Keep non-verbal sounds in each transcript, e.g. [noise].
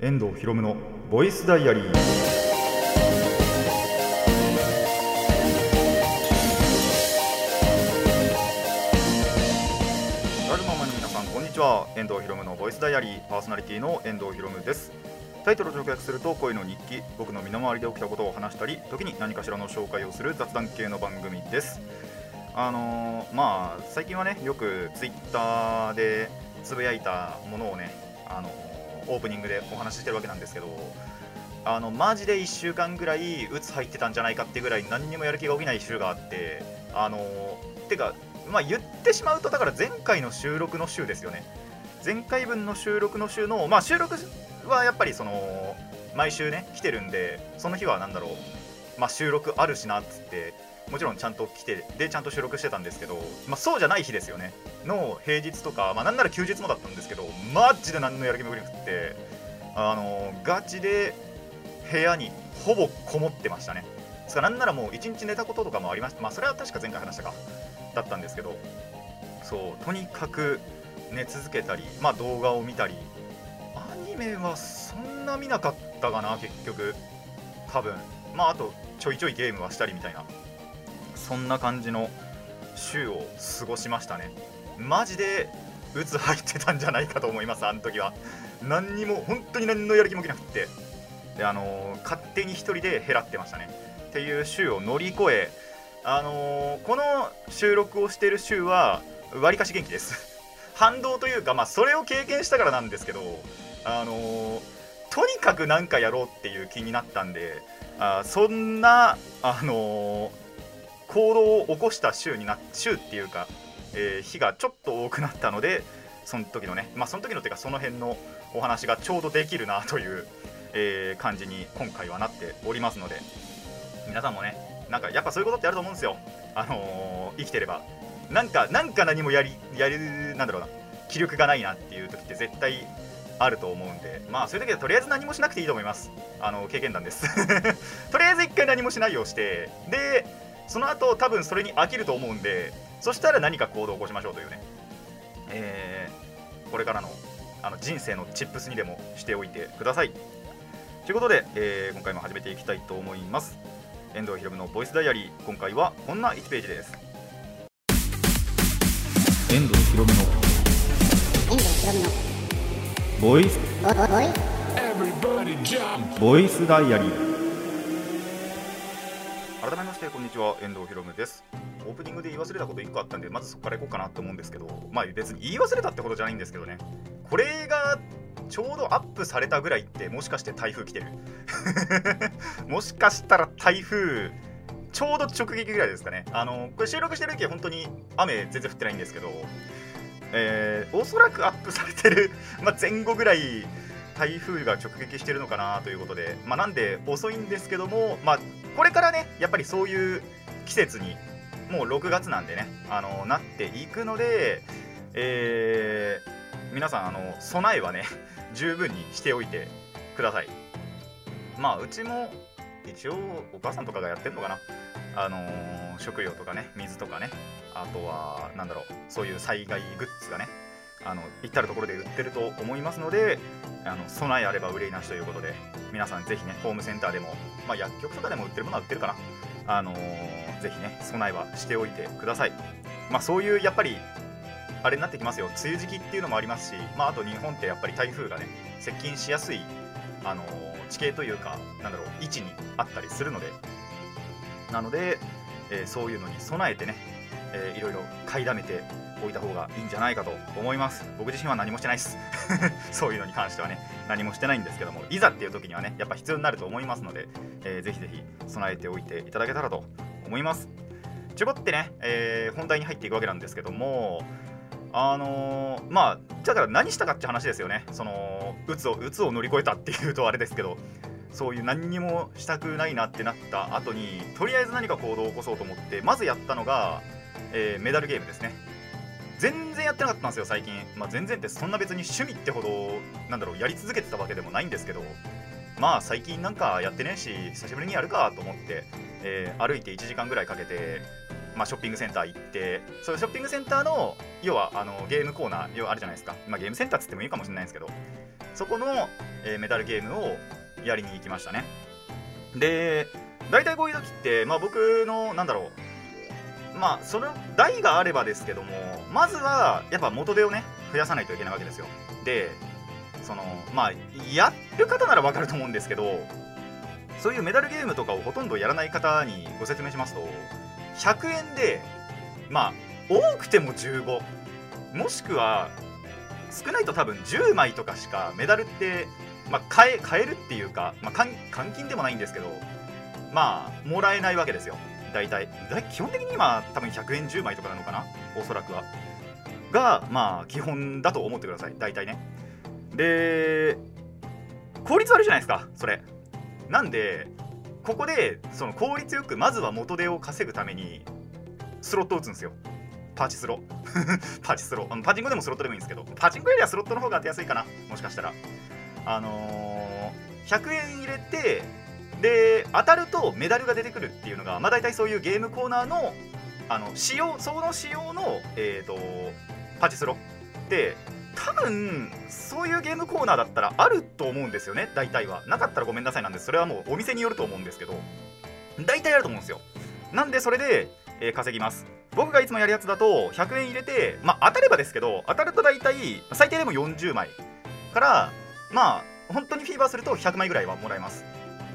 遠藤博夢のボイスダイアリー。ラルママの皆さんこんにちは。遠藤博夢のボイスダイアリー。パーソナリティの遠藤博夢です。タイトルを直訳すると恋の日記。僕の身の回りで起きたことを話したり時に何かしらの紹介をする雑談系の番組です。あのーまあ最近はねよくツイッターでつぶやいたものをねあのーオープニングでお話ししてるわけなんですけどあのマジで1週間ぐらい鬱入ってたんじゃないかってぐらい何にもやる気が起きない週があってあのてかまあ言ってしまうとだから前回の収録の週ですよね。前回分の収録の週のまあ収録はやっぱりその毎週ね来てるんでその日は何だろう。まあ収録あるしなっつってもちろんちゃんと来てでちゃんと収録してたんですけど、まあ、そうじゃない日ですよね。の平日とか、まあ、なんなら休日もだったんですけどマジで何のやる気もなくってあのガチで部屋にほぼこもってましたね。ですからなんならもう1日寝たこととかもありました。まあそれは確か前回話したかだったんですけどそうとにかく寝続けたり、まあ、動画を見たりアニメはそんな見なかったかな結局。多分。まああとちょいちょいゲームはしたりみたいな。そんな感じの週を過ごしましたね。マジで鬱入ってたんじゃないかと思いますあの時は。何にも本当に何のやる気も起きなくって。であのー勝手に一人で減らってましたね。っていう週を乗り越えあのーこの収録をしてる週はわりかし元気です。反動というかまあそれを経験したからなんですけどあのーとにかく何かやろうっていう気になったんであそんなあのー行動を起こした週になっ週っていうか、えー日がちょっと多くなったのでその時のねまあその時のっていうかその辺のお話がちょうどできるなという、えー感じに今回はなっておりますので皆さんもねなんかやっぱそういうことってあると思うんですよ。あのー生きてれば。なんかなんか何もやりやるなんだろうな。気力がないなっていう時って絶対あると思うんで。まあそういう時はとりあえず何もしなくていいと思います。あの経験談です。[laughs] とりあえず一回何もしないようしてでその後多分それに飽きると思うんでそしたら何か行動を起こしましょうというね、えーこれからのあの人生のチップスにでもしておいてください。ということで、えー今回も始めていきたいと思います。遠藤ひろむのボイスダイアリー。今回はこんな1ページです。遠藤ひろむの遠藤ひろみのボイス!ボイスダイアリー改めましてこんにちは。遠藤ひろむです。オープニングで言い忘れたこと1個あったんでまずそこからいこうかなと思うんですけどまあ別に言い忘れたってことじゃないんですけどね。これがちょうどアップされたぐらいってもしかして台風来てる？[laughs] もしかしたら台風ちょうど直撃ぐらいですかね。あのこれ収録してる時は本当に雨全然降ってないんですけどえーおそらくアップされてる、[laughs] まあ、前後ぐらい台風が直撃してるのかなということで、まあ、なんで遅いんですけども、まあ、これからねやっぱりそういう季節にもう6月なんでねあのなっていくので、えー皆さんあの備えはね [laughs] 十分にしておいてください。まあうちも一応お母さんとかがやってんのかな。あのー食料とかね水とかね。あとはなんだろうそういう災害グッズがねあの至る所で売ってると思いますのであの備えあれば憂いなしということで皆さんぜひねホームセンターでも、まあ、薬局とかでも売ってるものは売ってるかな。あのーぜひね備えはしておいてください。まあそういうやっぱりあれになってきますよ。梅雨時期っていうのもありますし、まあ、あと日本ってやっぱり台風がね接近しやすいあのー地形というかなんだろう位置にあったりするので。なので、えーそういうのに備えてね、えーいろいろ買いだめておいた方がいいんじゃないかと思います。僕自身は何もしてないです。[laughs] そういうのに関してはね。何もしてないんですけども。いざっていう時にはねやっぱ必要になると思いますので、えーぜひぜひ備えておいていただけたらと思います。ちょこってね、えー本題に入っていくわけなんですけどもあのーまあだから何したかって話ですよね。その鬱を鬱を乗り越えたっていうとあれですけどそういう何にもしたくないなってなった後にとりあえず何か行動を起こそうと思ってまずやったのが、えーメダルゲームですね。全然やってなかったんですよ最近、まあ、全然ってそんな別に趣味ってほどなんだろうやり続けてたわけでもないんですけど。まあ最近なんかやってねえし久しぶりにやるかと思って、えー歩いて1時間ぐらいかけて、まあ、ショッピングセンター行ってそのショッピングセンターの要はあのゲームコーナー要はあるじゃないですか、まあ、ゲームセンターっつってもいいかもしれないんですけどそこの、えーメダルゲームをやりに行きましたね。で大体こういう時って、まあ、僕のなんだろうまあその台があればですけどもまずはやっぱ元手をね増やさないといけないわけですよ。でそのまあやる方ならわかると思うんですけどそういうメダルゲームとかをほとんどやらない方にご説明しますと100円でまあ多くても15もしくは少ないと多分10枚とかしかメダルって、まあ、買え買えるっていうか、まあ、換金でもないんですけどまあもらえないわけですよ。大体だ基本的に今多分100円10枚とかなのかな？おそらくは。がまあ基本だと思ってください。大体ね。で効率悪いじゃないですかそれ。なんでここでその効率よくまずは元手を稼ぐためにスロットを打つんですよ。パチスロ。[laughs] パチスロ。あのパチンコでもスロットでもいいんですけどパチンコよりはスロットの方が当てやすいかなもしかしたら。あのー100円入れてで当たるとメダルが出てくるっていうのがまあ大体そういうゲームコーナーのあの仕様その仕様のえっ、とパチスロで多分そういうゲームコーナーだったらあると思うんですよね大体は。なかったらごめんなさいなんです。それはもうお店によると思うんですけど。大体あると思うんですよ。なんでそれで、えー稼ぎます。僕がいつもやるやつだと100円入れてまあ当たればですけど当たると大体最低でも40枚からまあ本当にフィーバーすると100枚ぐらいはもらえます。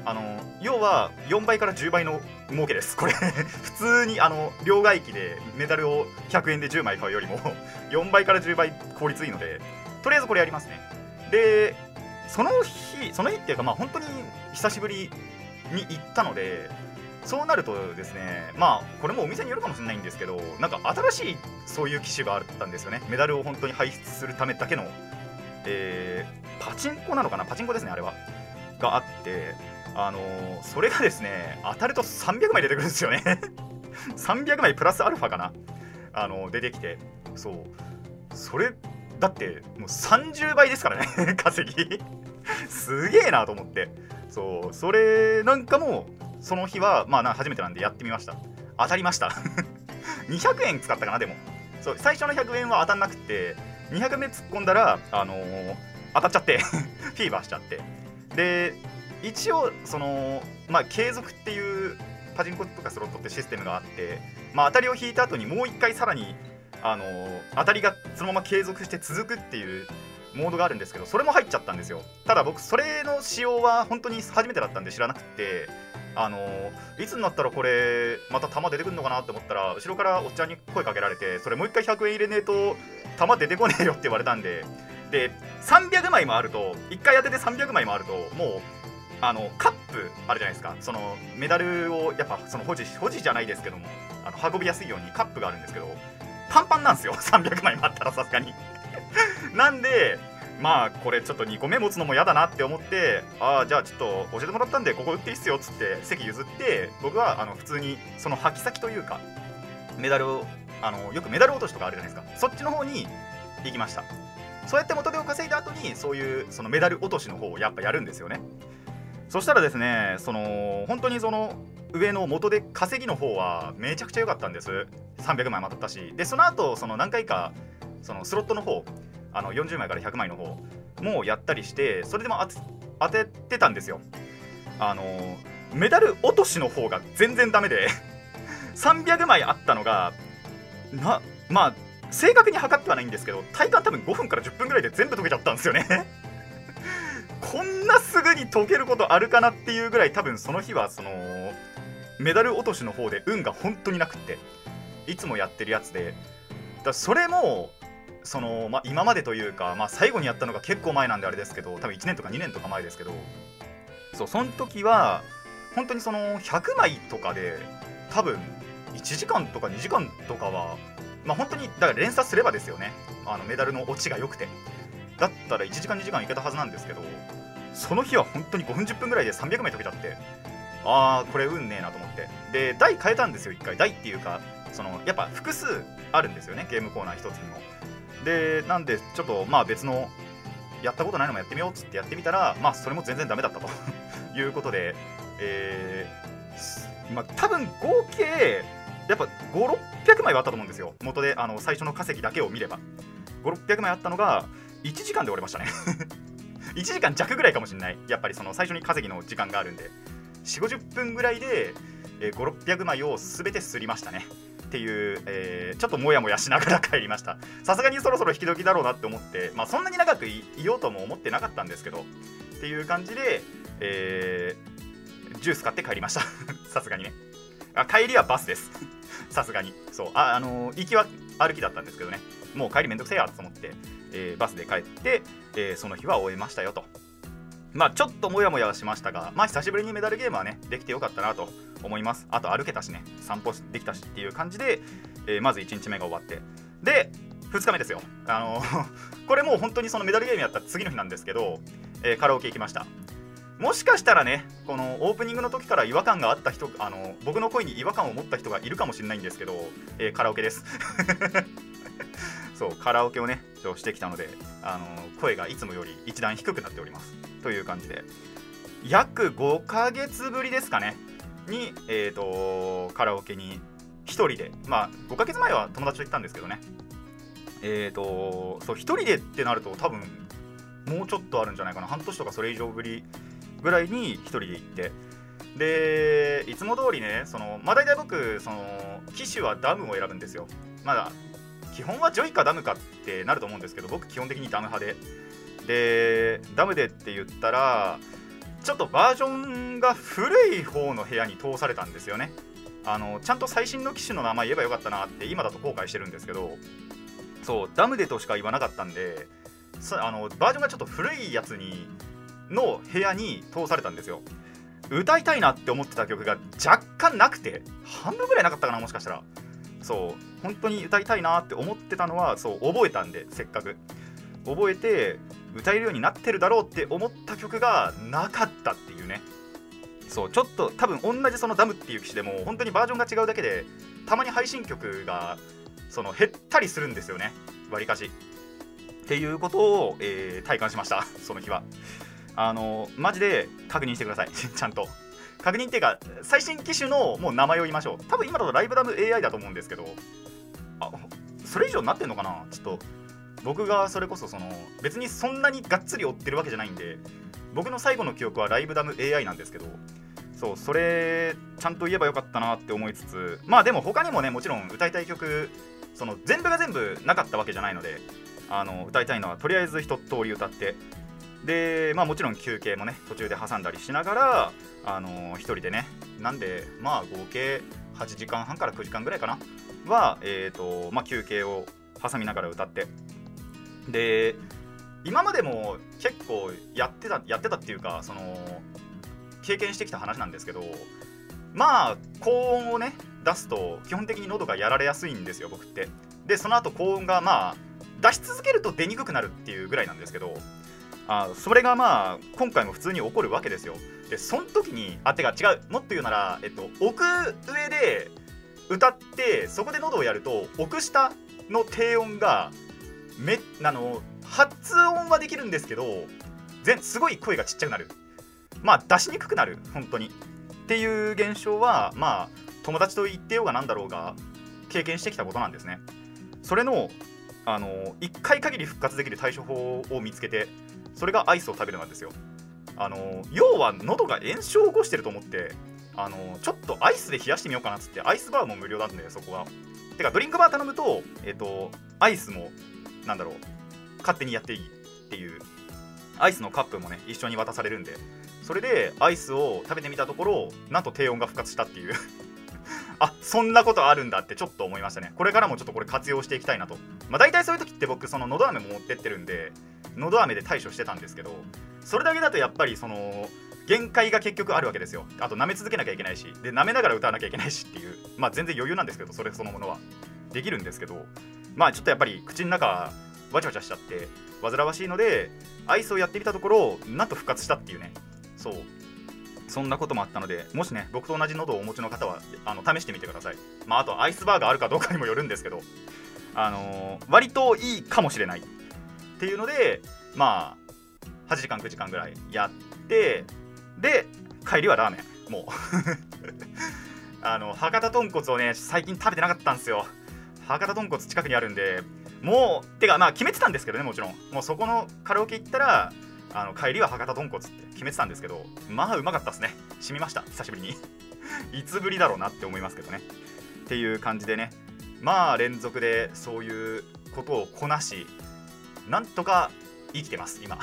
あの要は4倍から10倍の儲けです。これ [laughs] 普通にあの両替機でメダルを100円で10枚買うよりも [laughs] 4倍から10倍効率いいのでとりあえずこれやりますね。でその日その日っていうかまあ本当に久しぶりに行ったのでそうなるとですねまあこれもお店によるかもしれないんですけどなんか新しいそういう機種があったんですよね。メダルを本当に排出するためだけのえーパチンコなのかな？パチンコですねあれは。があってあのーそれがですね当たると300枚出てくるんですよね。[laughs] 300枚プラスアルファかな。あの出てきて。そう。それだってもう30倍ですからね [laughs] 稼ぎ。すげえなと思って。そう。それなんかもその日はまあな初めてなんでやってみました。当たりました。[laughs] 200円使ったかなでも。そう。最初の100円は当たんなくて200目突っ込んだらあのー当たっちゃって。フィーバーしちゃって。で一応そのまあ継続っていうパチンコとかスロットってシステムがあってまあ当たりを引いた後にもう一回さらにあの当たりがそのまま継続して続くっていうモードがあるんですけどそれも入っちゃったんですよ。ただ僕それの仕様は本当に初めてだったんで知らなくてあのいつになったらこれまた弾出てくるのかなって思ったら後ろからおっちゃんに声かけられてそれもう一回100円入れねえと弾出てこねえよって言われたんで。で300枚もあると1回当てて300枚もあるともうあのカップあるじゃないですか。そのメダルをやっぱその保持保持じゃないですけどもあの運びやすいようにカップがあるんですけどパンパンなんですよ。[laughs] 300枚もあったらさすがに。[laughs] なんでまあこれちょっと2個目持つのも嫌だなって思ってああじゃあちょっと教えてもらったんでここ売っていいっすよっつって席譲って僕はあの普通にその履き先というかメダルをあのよくメダル落としとかあるじゃないですか。そっちの方に行きました。そうやって元手を稼いだ後にそういうそのメダル落としの方をやっぱやるんですよね。そしたらですねその本当にその上の元で稼ぎの方はめちゃくちゃ良かったんです。300枚も当たったし。でその後その何回かそのスロットの方あの40枚から100枚の方もやったりしてそれでも当ててたんですよ。あのメダル落としの方が全然ダメで。[laughs] 300枚あったのがなまあ正確に測ってはないんですけど体感多分5分から10分ぐらいで全部解けちゃったんですよね。こんなすぐに解けることあるかなっていうぐらい多分その日はそのメダル落としの方で運が本当になくっていつもやってるやつで。だそれもその、まあ、今までというか、まあ、最後にやったのが結構前なんであれですけど多分1年とか2年とか前ですけど。そうその時は本当にその100枚とかで多分1時間とか2時間とかはまあ本当にだから連鎖すればですよね。あのメダルのオチが良くて。だったら1時間2時間いけたはずなんですけど。その日は本当に5分10分ぐらいで300枚解けちゃってああこれ運ねえなと思って。で台変えたんですよ1回。台っていうかそのやっぱ複数あるんですよねゲームコーナー1つにも。でなんでちょっとまあ別のやったことないのもやってみようっつってやってみたらまあそれも全然ダメだったと。[laughs] いうことでえーまあ多分合計やっぱ5600枚はあったと思うんですよ。元であの最初の稼ぎだけを見れば。5600枚あったのが1時間で折れましたね。1時間弱ぐらいかもしれない。やっぱりその最初に稼ぎの時間があるんで。4 5 0分ぐらいで、えー、5600枚を全てすりましたね。っていう、えー、ちょっともやもやしながら帰りました。さすがにそろそろ引き時だろうなって思ってまあそんなに長くいようとも思ってなかったんですけど。っていう感じで、えー、ジュース買って帰りました。[laughs] さすがにね。あ帰りはバスです。さすがに。そう。ああのー行きは歩きだったんですけどね。もう帰りめんどくせえやと思って、えーバスで帰って、えーその日は終えましたよと。まあちょっともやもやしましたがまあ久しぶりにメダルゲームはねできてよかったなと思います。あと歩けたしね散歩できたしっていう感じで、えーまず1日目が終わって。で2日目ですよ。あの [laughs] これもう本当にそのメダルゲームやった次の日なんですけど、えカラオケ行きました。もしかしたらねこのオープニングの時から違和感があった人あの僕の声に違和感を持った人がいるかもしれないんですけど、えーカラオケです。[laughs] そうカラオケをねしてきたのであの声がいつもより一段低くなっております。という感じで。約5ヶ月ぶりですかね。に、えー、とカラオケに1人で。まあ5ヶ月前は友達と行ったんですけどね。えー、とそう1人でってなると多分もうちょっとあるんじゃないかな。半年とかそれ以上ぶりぐらいに1人で行って。でいつも通りねそのまあ大体僕その機種はダムを選ぶんですよ。まだ基本は JOY かダムかってなると思うんですけど僕基本的にダム派で。でダムでって言ったらちょっとバージョンが古い方の部屋に通されたんですよね。あのちゃんと最新の機種の名前言えばよかったなって今だと後悔してるんですけど。そうダムでとしか言わなかったんでさあのバージョンがちょっと古いやつにの部屋に通されたんですよ。歌いたいなって思ってた曲が若干なくて半分ぐらいなかったかなもしかしたら。そう本当に歌いたいなって思ってたのはそう覚えたんでせっかく。覚えて歌えるようになってるだろうって思った曲がなかったっていうね。そうちょっと多分同じそのダムっていう機種でも本当にバージョンが違うだけでたまに配信曲がその減ったりするんですよね。わりかし。っていうことを、えー体感しました。その日は。あのマジで確認してください。[laughs] ちゃんと。確認っていうか最新機種のもう名前を言いましょう。多分今だとライブダム AI だと思うんですけど。あそれ以上になってんのかな？ちょっと。僕がそれこそその別にそんなにがっつり追ってるわけじゃないんで。僕の最後の記憶はライブダム AI なんですけど。そうそれちゃんと言えばよかったなって思いつつ。まあでも他にもねもちろん歌いたい曲その全部が全部なかったわけじゃないので。あの歌いたいのはとりあえず一通り歌って。でまあもちろん休憩もね途中で挟んだりしながらあの一人でね。なんでまあ合計8時間半から9時間ぐらいかな。はえっ、とまあ休憩を挟みながら歌って。で今までも結構やってたやってたっていうかその経験してきた話なんですけどまあ高音をね出すと基本的に喉がやられやすいんですよ僕って。でその後高音がまあ出し続けると出にくくなるっていうぐらいなんですけどあそれがまあ今回も普通に起こるわけですよ。でその時にあてか違う。もっと言うなら、えっと、奥上で歌ってそこで喉をやると奥下の低音がめあの発音はできるんですけど全すごい声がちっちゃくなる。まあ出しにくくなる。本当に。っていう現象はまあ友達と言ってようがなんだろうが経験してきたことなんですね。それのあの1回限り復活できる対処法を見つけてそれがアイスを食べるなんですよ。あの要は喉が炎症を起こしてると思ってあのちょっとアイスで冷やしてみようかなっつってアイスバーも無料なんでそこがてかドリンクバー頼むとえっとアイスもなんだろう勝手にやっていいっていうアイスのカップもね一緒に渡されるんで。それでアイスを食べてみたところなんと低音が復活したっていう。[laughs] あそんなことあるんだってちょっと思いましたね。これからもちょっとこれ活用していきたいなと。まあ大体そういう時って僕そののど飴も持ってってるんでのど飴で対処してたんですけどそれだけだとやっぱりその限界が結局あるわけですよ。あと舐め続けなきゃいけないし。で舐めながら歌わなきゃいけないしっていうまあ全然余裕なんですけどそれそのものは。できるんですけど。まあちょっとやっぱり口の中わちゃわちゃしちゃって煩わしいのでアイスをやってみたところなんと復活したっていうね。そう。そんなこともあったのでもしね僕と同じ喉をお持ちの方はあの試してみてください。まああとアイスバーがあるかどうかにもよるんですけど。あのー割といいかもしれない。っていうのでまあ8時間9時間ぐらいやってで帰りはラーメン。もう。[laughs] あの博多豚骨をね最近食べてなかったんですよ。博多豚骨近くにあるんでもうてかまあ決めてたんですけどねもちろん。もうそこのカラオケ行ったらあの帰りは博多豚骨って決めてたんですけどまあうまかったですね。染みました。久しぶりに。[laughs] いつぶりだろうなって思いますけどね。っていう感じでね。まあ連続でそういうことをこなしなんとか生きてます今。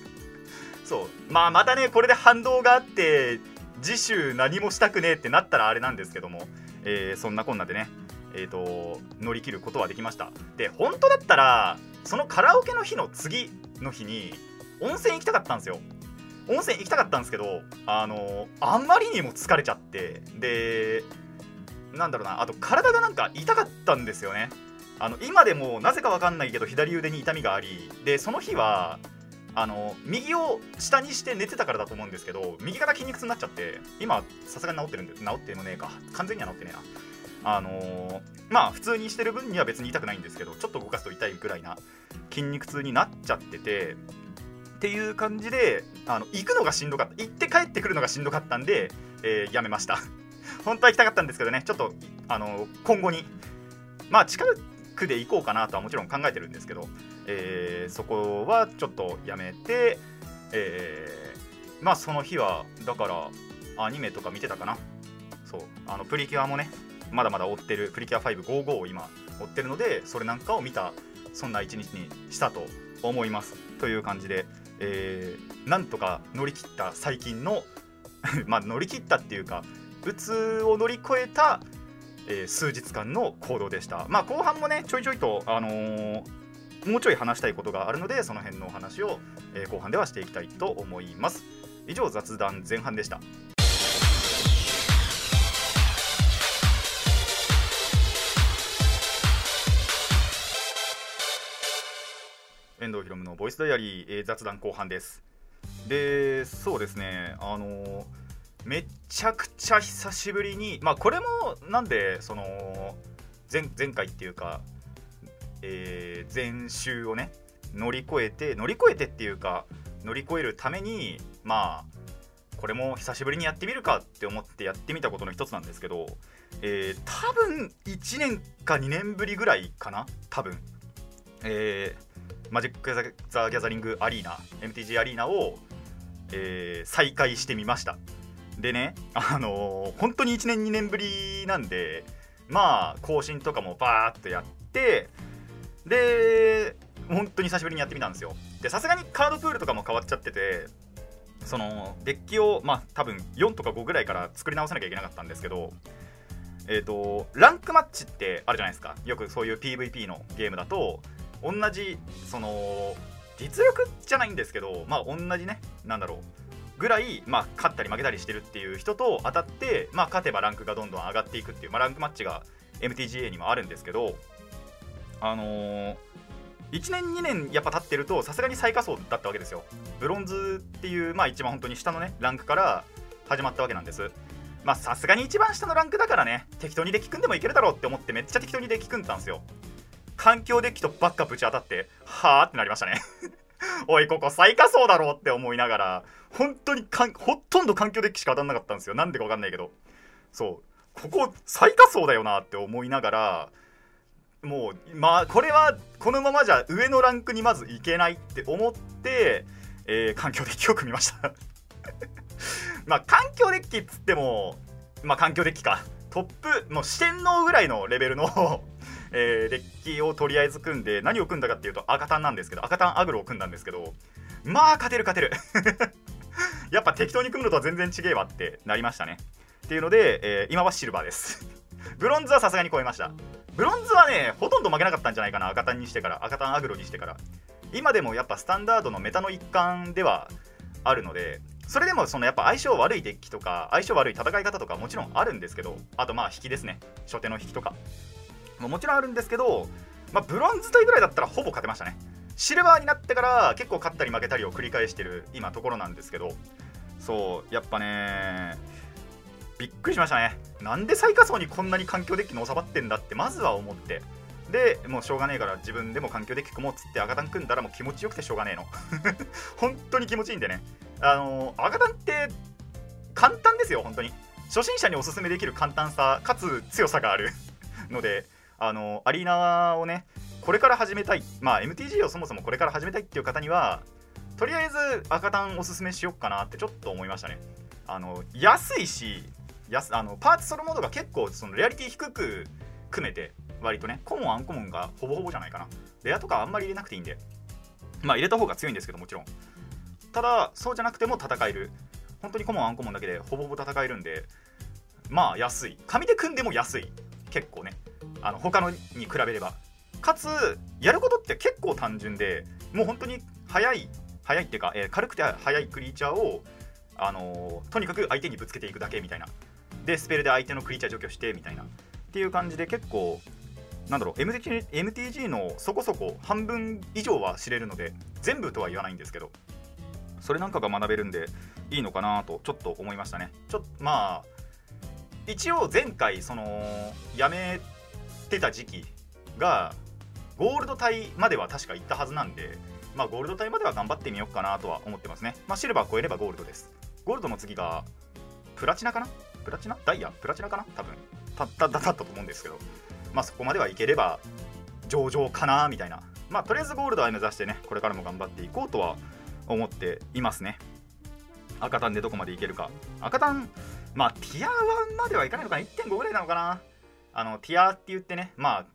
[laughs] そう。まあまたねこれで反動があって次週何もしたくねえってなったらあれなんですけども、えーそんなこんなでねえー、と乗り切ることはできました。で本当だったらそのカラオケの日の次の日に温泉行きたかったんですよ。温泉行きたかったんですけどあのあんまりにも疲れちゃってでなんだろうなあと体がなんか痛かったんですよね。あの今でもなぜかわかんないけど左腕に痛みがありでその日はあの右を下にして寝てたからだと思うんですけど右肩筋肉痛になっちゃって今さすがに治ってるんで治ってもねえか。完全には治ってねえな。あのーまあ普通にしてる分には別に痛くないんですけどちょっと動かすと痛いぐらいな筋肉痛になっちゃっててっていう感じであの行くのがしんどかった。行って帰ってくるのがしんどかったんで、えーやめました。本当は行きたかったんですけどねちょっとあの今後に。まあ近くで行こうかなとはもちろん考えてるんですけど、えーそこはちょっとやめて、えーまあその日はだからアニメとか見てたかな。そうあのプリキュアもねまだまだ追ってるプリキュア555を今追ってるのでそれなんかを見たそんな一日にしたと思います。という感じで、えーなんとか乗り切った最近の [laughs] まあ乗り切ったっていうかうつを乗り越えた、えー数日間の行動でした。まあ後半もねちょいちょいとあのーもうちょい話したいことがあるのでその辺のお話を、えー後半ではしていきたいと思います。以上雑談前半でした。遠藤ひろむのボイスダイアリー、えー雑談後半です。でそうですねあのーめちゃくちゃ久しぶりにまあこれもなんでその前前回っていうか、えー前週をね乗り越えて乗り越えてっていうか乗り越えるためにまあこれも久しぶりにやってみるかって思ってやってみたことの一つなんですけど、えー多分1年か2年ぶりぐらいかな多分。えーマジック・ザ・ギャザリング・アリーナ MTG アリーナを、えー再開してみました。でね [laughs] あのー本当に1年2年ぶりなんでまあ更新とかもバーっとやってで本当に久しぶりにやってみたんですよ。でさすがにカードプールとかも変わっちゃっててそのデッキをまあ多分4とか5ぐらいから作り直さなきゃいけなかったんですけどえっ、とランクマッチってあるじゃないですか。よくそういう PVP のゲームだと同じその実力じゃないんですけどまあ同じねなんだろう。ぐらい、まあ、勝ったり負けたりしてるっていう人と当たって、まあ、勝てばランクがどんどん上がっていくっていう、まあ、ランクマッチが MTGA にもあるんですけどあのー1年2年やっぱ経ってるとさすがに最下層だったわけですよ。ブロンズっていうまあ一番本当に下のねランクから始まったわけなんです。まあさすがに一番下のランクだからね適当にデッキ組んでもいけるだろうって思ってめっちゃ適当にデッキ組んでたんですよ。環境デッキとばっかぶち当たってはあってなりましたね。[laughs] おいここ最下層だろうって思いながら本当にかんほとんど環境デッキしか当たんなかったんですよ。なんでか分かんないけど。そう。ここ最下層だよなって思いながらもうまあこれはこのままじゃ上のランクにまずいけないって思って、えー環境デッキを組みました。[laughs] まあ環境デッキっつってもまあ環境デッキか。トップもう四天王ぐらいのレベルのえーデッキをとりあえず組んで何を組んだかっていうと赤タンなんですけど赤タンアグロを組んだんですけどまあ勝てる勝てる。[laughs] やっぱ適当に組むのとは全然違えわってなりましたね。っていうので、えー今はシルバーです。ブロンズはさすがに超えました。ブロンズはねほとんど負けなかったんじゃないかな赤タンにしてから。赤タンアグロにしてから。今でもやっぱスタンダードのメタの一環ではあるのでそれでもそのやっぱ相性悪いデッキとか相性悪い戦い方とかもちろんあるんですけどあとまあ引きですね。初手の引きとか。ももちろんあるんですけど、まあ、ブロンズというぐらいだったらほぼ勝てましたね。シルバーになってから結構勝ったり負けたりを繰り返してる今ところなんですけど。そうやっぱねびっくりしましたね。なんで最下層にこんなに環境デッキの収まってんだってまずは思って。でもうしょうがねえから自分でも環境デッキ組もうっつって赤タン組んだらもう気持ちよくてしょうがねえの。[laughs] 本当に気持ちいいんでね。あの赤タンって簡単ですよ本当に。初心者におすすめできる簡単さかつ強さがあるので。あのアリーナをねこれから始めたい。まあ MTG をそもそもこれから始めたいっていう方にはとりあえず赤単おすすめしよっかなってちょっと思いましたね。あの安いし安あのパーツソロモードが結構そのレアリティ低く組めて割とねコモンアンコモンがほぼほぼじゃないかな。レアとかあんまり入れなくていいんで。まあ入れた方が強いんですけどもちろん。ただそうじゃなくても戦える。本当にコモンアンコモンだけでほぼほぼ戦えるんでまあ安い。紙で組んでも安い。結構ね。あの他のに比べれば。かつやることって結構単純でもう本当に速い速いっていうか、えー軽くて速いクリーチャーを、あのーとにかく相手にぶつけていくだけみたいな。でスペルで相手のクリーチャー除去してみたいな。っていう感じで結構なんだろう MTG, MTG のそこそこ半分以上は知れるので全部とは言わないんですけどそれなんかが学べるんでいいのかなとちょっと思いましたね。ちょっとまあ一応前回そのやめてた時期がゴールド帯までは確か行ったはずなんでまあゴールド帯までは頑張ってみようかなとは思ってますね。まあシルバー超えればゴールドです。ゴールドの次がプラチナかな？プラチナ？ダイヤプラチナかな？多分。たっただったと思うんですけど。まあそこまではいければ上々かなみたいな。まあとりあえずゴールドは目指してねこれからも頑張っていこうとは思っていますね。赤単でどこまでいけるか。赤単まあティア1まではいかないのかな？1.5ぐらいなのかな？あのティアって言ってねまあ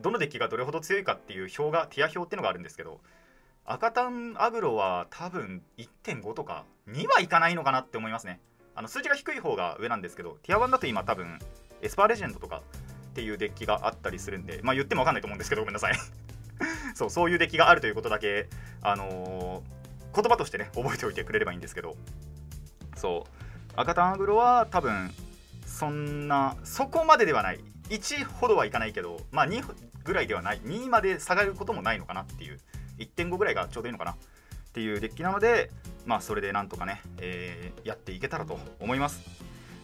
どのデッキがどれほど強いかっていう表がティア表っていうのがあるんですけど赤単アグロは多分1.5とか2はいかないのかなって思いますね。あの数字が低い方が上なんですけどティア1だと今多分エスパーレジェンドとかっていうデッキがあったりするんでまあ言っても分かんないと思うんですけどごめんなさい。[laughs] そうそういうデッキがあるということだけあのー言葉としてね覚えておいてくれればいいんですけど。そう。赤単アグロは多分そんなそこまでではない。1ほどはいかないけどまあ2ぐらいではない。2まで下がることもないのかなっていう。1.5ぐらいがちょうどいいのかな。っていうデッキなのでまあそれでなんとかね、えーやっていけたらと思います。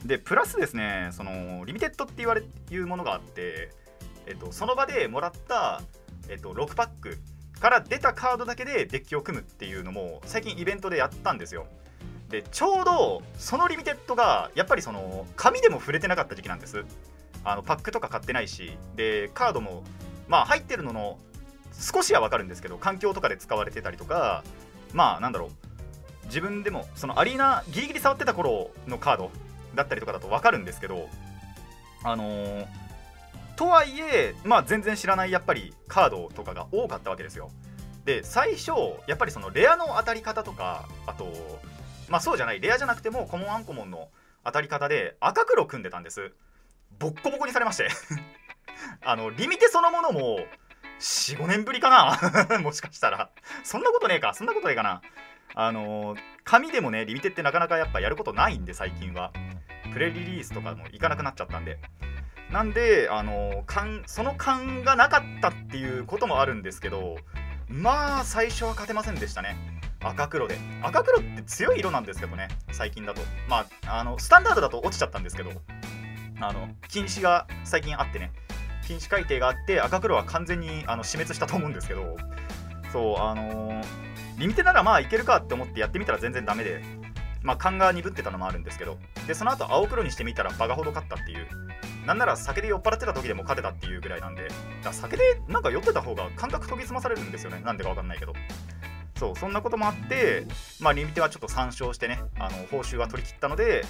でプラスですねそのリミテッドって言われいうものがあって、えっと、その場でもらった、えっと、6パックから出たカードだけでデッキを組むっていうのも最近イベントでやったんですよ。でちょうどそのリミテッドがやっぱりその紙でも触れてなかった時期なんです。あのパックとか買ってないしでカードもまあ入ってるのの少しは分かるんですけど環境とかで使われてたりとかまあなんだろう。自分でもそのアリーナギリギリ触ってた頃のカードだったりとかだと分かるんですけどあのーとはいえまあ全然知らないやっぱりカードとかが多かったわけですよ。で最初やっぱりそのレアの当たり方とかあとまあそうじゃないレアじゃなくてもコモンアンコモンの当たり方で赤黒組んでたんです。ボッコボコにされまして。[laughs] あのリミテそのものも45年ぶりかな。[laughs] もしかしたら。そんなことねえか。そんなことねえかな。あの紙でもねリミテってなかなかやっぱやることないんで最近は。プレリリースとかもいかなくなっちゃったんで。なんであのー勘その勘がなかったっていうこともあるんですけどまあ最初は勝てませんでしたね。赤黒で。赤黒って強い色なんですけどね最近だと。まああのスタンダードだと落ちちゃったんですけど。あの禁止が最近あってね。禁止改定があって赤黒は完全にあの死滅したと思うんですけどそうあのーリミテならまあいけるかって思ってやってみたら全然ダメでまあ勘が鈍ってたのもあるんですけどでその後青黒にしてみたらバカほど勝ったっていうなんなら酒で酔っ払ってた時でも勝てたっていうぐらいなんでだ酒でなんか酔ってた方が感覚研ぎ澄まされるんですよね。なんでかわかんないけど。そうそんなこともあってまあリミテはちょっと参照してねあの報酬は取り切ったので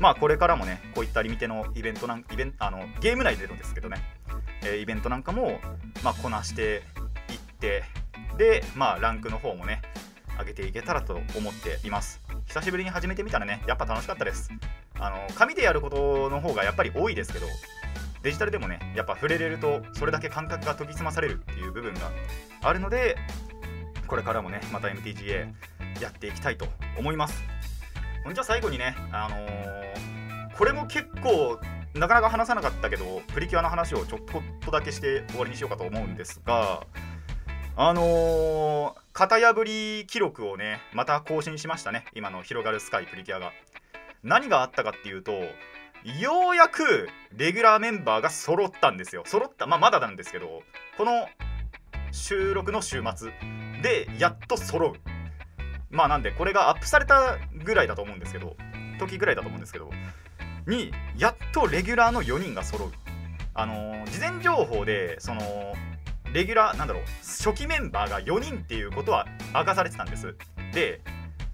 まあこれからもねこういったリミテのイベントなんイベンあのゲーム内でのですけどね、えイベントなんかもまあこなしていってでまあランクの方もね上げていけたらと思っています。久しぶりに始めてみたらねやっぱ楽しかったです。あの紙でやることの方がやっぱり多いですけどデジタルでもねやっぱ触れれるとそれだけ感覚が研ぎ澄まされるっていう部分があるのでこれからもねまた MTGA やっていきたいと思います。ほんじゃ最後にねあのーこれも結構なかなか話さなかったけどプリキュアの話をちょっとだけして終わりにしようかと思うんですがあのー型破り記録をねまた更新しましたね。今の広がるスカイプリキュアが。何があったかっていうとようやくレギュラーメンバーが揃ったんですよ。揃ったまあまだなんですけどこの収録の週末でやっと揃う。まあなんでこれがアップされたぐらいだと思うんですけど時ぐらいだと思うんですけどにやっとレギュラーの4人が揃う。あの事前情報でそのレギュラーなんだろう初期メンバーが4人っていうことは明かされてたんです。で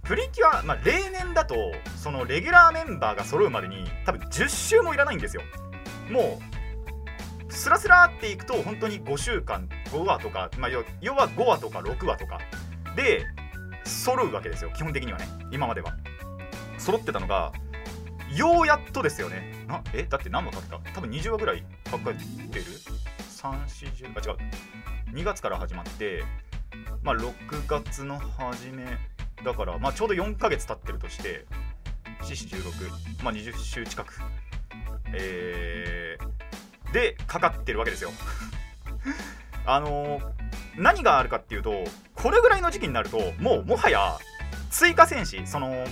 プリキュア、まあ、例年だとそのレギュラーメンバーが揃うまでに多分10週もいらないんですよ。もうスラスラっていくと本当に5週間5話とか、まあ、要は5話とか6話とか。で揃うわけですよ基本的にはね今までは。揃ってたのがようやっとですよね。なえだって何話かけた？多分20話ぐらいかかってる？340あ違う。2月から始まってまあ6月の初めだからまあちょうど4ヶ月経ってるとして4416まあ20週近く。えー、でかかってるわけですよ。[laughs] あのー何があるかっていうとこれぐらいの時期になるともうもはや追加戦士その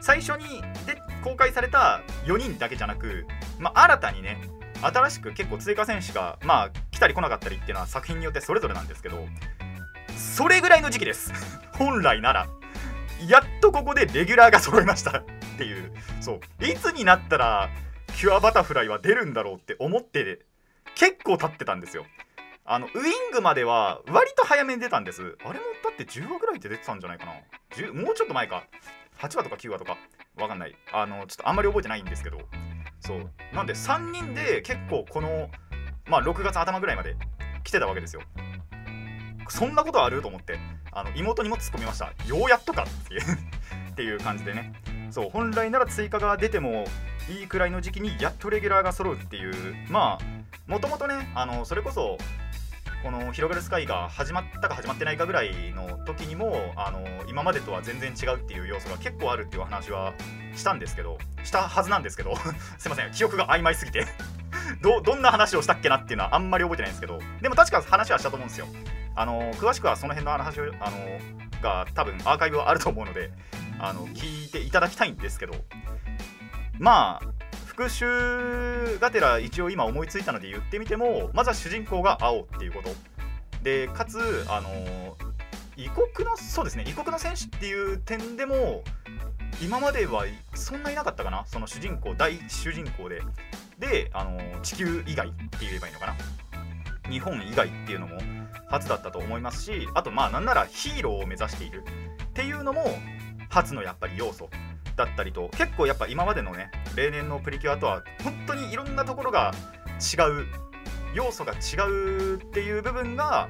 最初にで公開された4人だけじゃなく、まあ、新たにね新しく結構追加戦士がまあ来たり来なかったりっていうのは作品によってそれぞれなんですけどそれぐらいの時期です。[laughs] 本来なら。やっとここでレギュラーが揃いました。っていう。そう。いつになったらキュアバタフライは出るんだろうって思って結構経ってたんですよ。あのウイングまでは割と早めに出たんです。あれもだって10話ぐらいって出てたんじゃないかな。10もうちょっと前か。8話とか9話とかわかんない。あのちょっとあんまり覚えてないんですけど。そう。なんで3人で結構このまあ6月頭ぐらいまで来てたわけですよ。そんなことあると思ってあの妹にも突っ込みました。ようやっとかっていう [laughs] っていう感じでね。そう本来なら追加が出てもいいくらいの時期にやっとレギュラーが揃うっていう。まあもともとねあのそれこそこの「広がるスカイ」が始まったか始まってないかぐらいの時にもあの今までとは全然違うっていう要素が結構あるっていう話はしたんですけどしたはずなんですけど [laughs] すいません記憶が曖昧すぎて。[laughs] どどんな話をしたっけなっていうのはあんまり覚えてないんですけどでも確か話はしたと思うんですよ。あの詳しくはその辺の話をあのが多分アーカイブはあると思うのであの聞いていただきたいんですけどまあ復讐がてら一応今思いついたので言ってみてもまずは主人公が青っていうこと。でかつあの異国のそうですね異国の戦士っていう点でも今まではそんないなかったかな？その主人公第一主人公で。であの地球以外って言えばいいのかな？日本以外っていうのも初だったと思いますしあとまあなんならヒーローを目指しているっていうのも初のやっぱり要素。だったりと結構やっぱ今までのね例年のプリキュアとは本当にいろんなところが違う要素が違うっていう部分が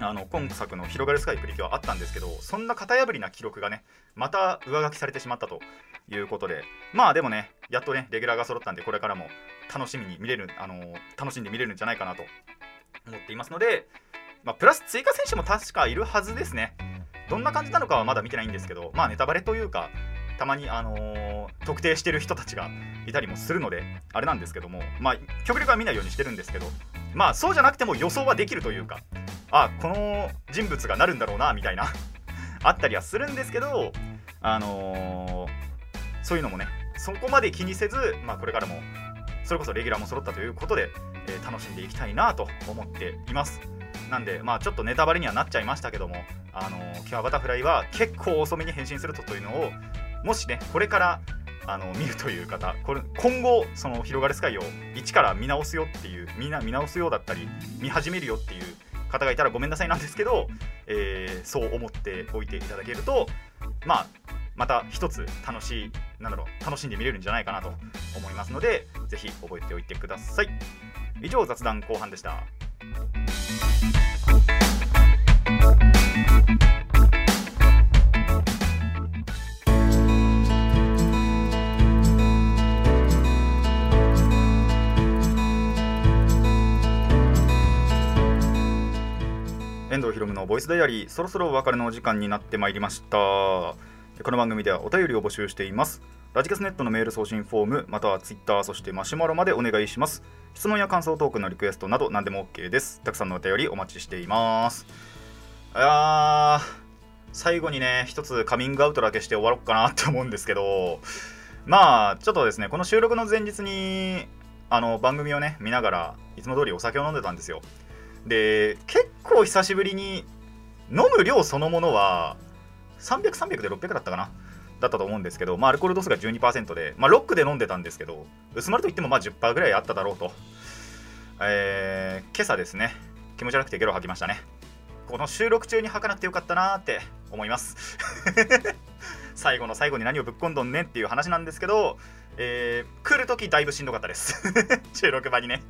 あの今作の「広がるスカイプリキュア」あったんですけどそんな型破りな記録がねまた上書きされてしまったということでまあでもねやっとねレギュラーが揃ったんでこれからも楽しみに見れるあの楽しんで見れるんじゃないかなと思っていますので、まあ、プラス追加選手も確かいるはずですね。どんな感じなのかはまだ見てないんですけどまあネタバレというかたまに、あのー特定してる人たちがいたりもするのであれなんですけどもまあ極力は見ないようにしてるんですけどまあそうじゃなくても予想はできるというかあこの人物がなるんだろうなみたいな [laughs] あったりはするんですけどあのーそういうのもねそこまで気にせず、まあ、これからもそれこそレギュラーも揃ったということで、えー楽しんでいきたいなと思っています。なんでまあちょっとネタバレにはなっちゃいましたけどもあのーキュアバタフライは結構遅めに変身するとというのをもしねこれからあの見るという方これ今後その広がるスカイを一から見直すよっていうみんな見直すようだったり見始めるよっていう方がいたらごめんなさいなんですけど、えーそう思っておいていただけるとまあまた一つ楽しいなんだろう楽しんで見れるんじゃないかなと思いますのでぜひ覚えておいてください。以上雑談後半でした。遠藤ひろむのボイスダイアリーそろそろお別れのお時間になってまいりました。この番組ではお便りを募集しています。ラジカスネットのメール送信フォームまたはツイッターそしてマシュマロまでお願いします。質問や感想トークのリクエストなど何でも OK です。たくさんのお便りお待ちしています。いやー最後にね一つカミングアウトだけして終わろうかなって思うんですけどまあちょっとですねこの収録の前日にあの番組をね見ながらいつも通りお酒を飲んでたんですよ。で結構久しぶりに飲む量そのものは300、300で600だったかな？だったと思うんですけど、まあ、アルコール度数が12%で、まあ、ロックで飲んでたんですけど、薄まるといってもまあ10%ぐらいあっただろうと。えー、今朝ですね、気持ち悪くてゲロ吐きましたね。この収録中に吐かなくてよかったなーって思います。[laughs] 最後の最後に何をぶっ込んどんねっていう話なんですけど、えー、来るときだいぶしんどかったです [laughs] 収録場にね。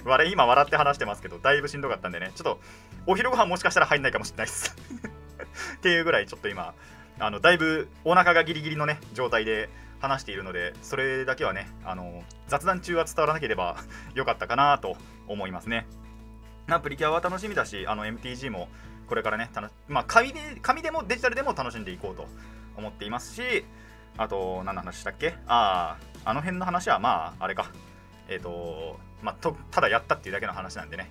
[laughs] 我今笑って話してますけどだいぶしんどかったんでね。ちょっとお昼ご飯もしかしたら入んないかもしれないです。[laughs] っていうぐらいちょっと今あのだいぶお腹がギリギリのね状態で話しているのでそれだけはねあの雑談中は伝わらなければ [laughs] よかったかなと思いますね。なプリキュアは楽しみだしあの MTG もこれからねたのまあ紙で紙でもデジタルでも楽しんでいこうと思っていますしあと何の話したっけ？あああの辺の話はまああれか。えっ、ー、とまあとただやったっていうだけの話なんでね。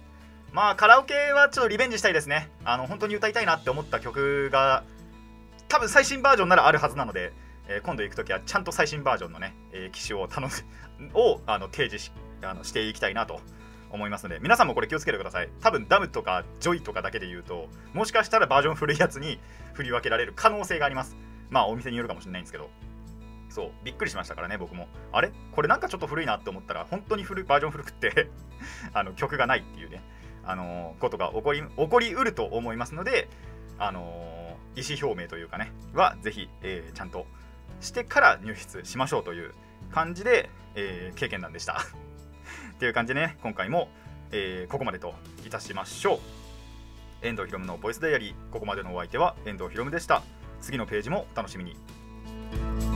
まあカラオケはちょっとリベンジしたいですね。あの本当に歌いたいなって思った曲が多分最新バージョンならあるはずなので、えー、今度行くときはちゃんと最新バージョンのね、えー、機種を頼む [laughs] をあの提示しあのしていきたいなと思いますので皆さんもこれ気をつけてください。多分ダムとか JOY とかだけで言うともしかしたらバージョン古いやつに振り分けられる可能性があります。まあお店によるかもしれないんですけど。そうびっくりしましたからね僕も。あれ？これなんかちょっと古いなって思ったら本当に古いバージョン古くって [laughs] あの曲がないっていうねあの、ことが起こり起こりうると思いますのであの、意思表明というかねはぜひ、えー、ちゃんとしてから入室しましょうという感じで、え経験談でした。[laughs] っていう感じでね今回も、えここまでといたしましょう。遠藤ひろむのボイスダイアリー。ここまでのお相手は遠藤ひろむでした。次のページもお楽しみに。